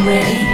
ready.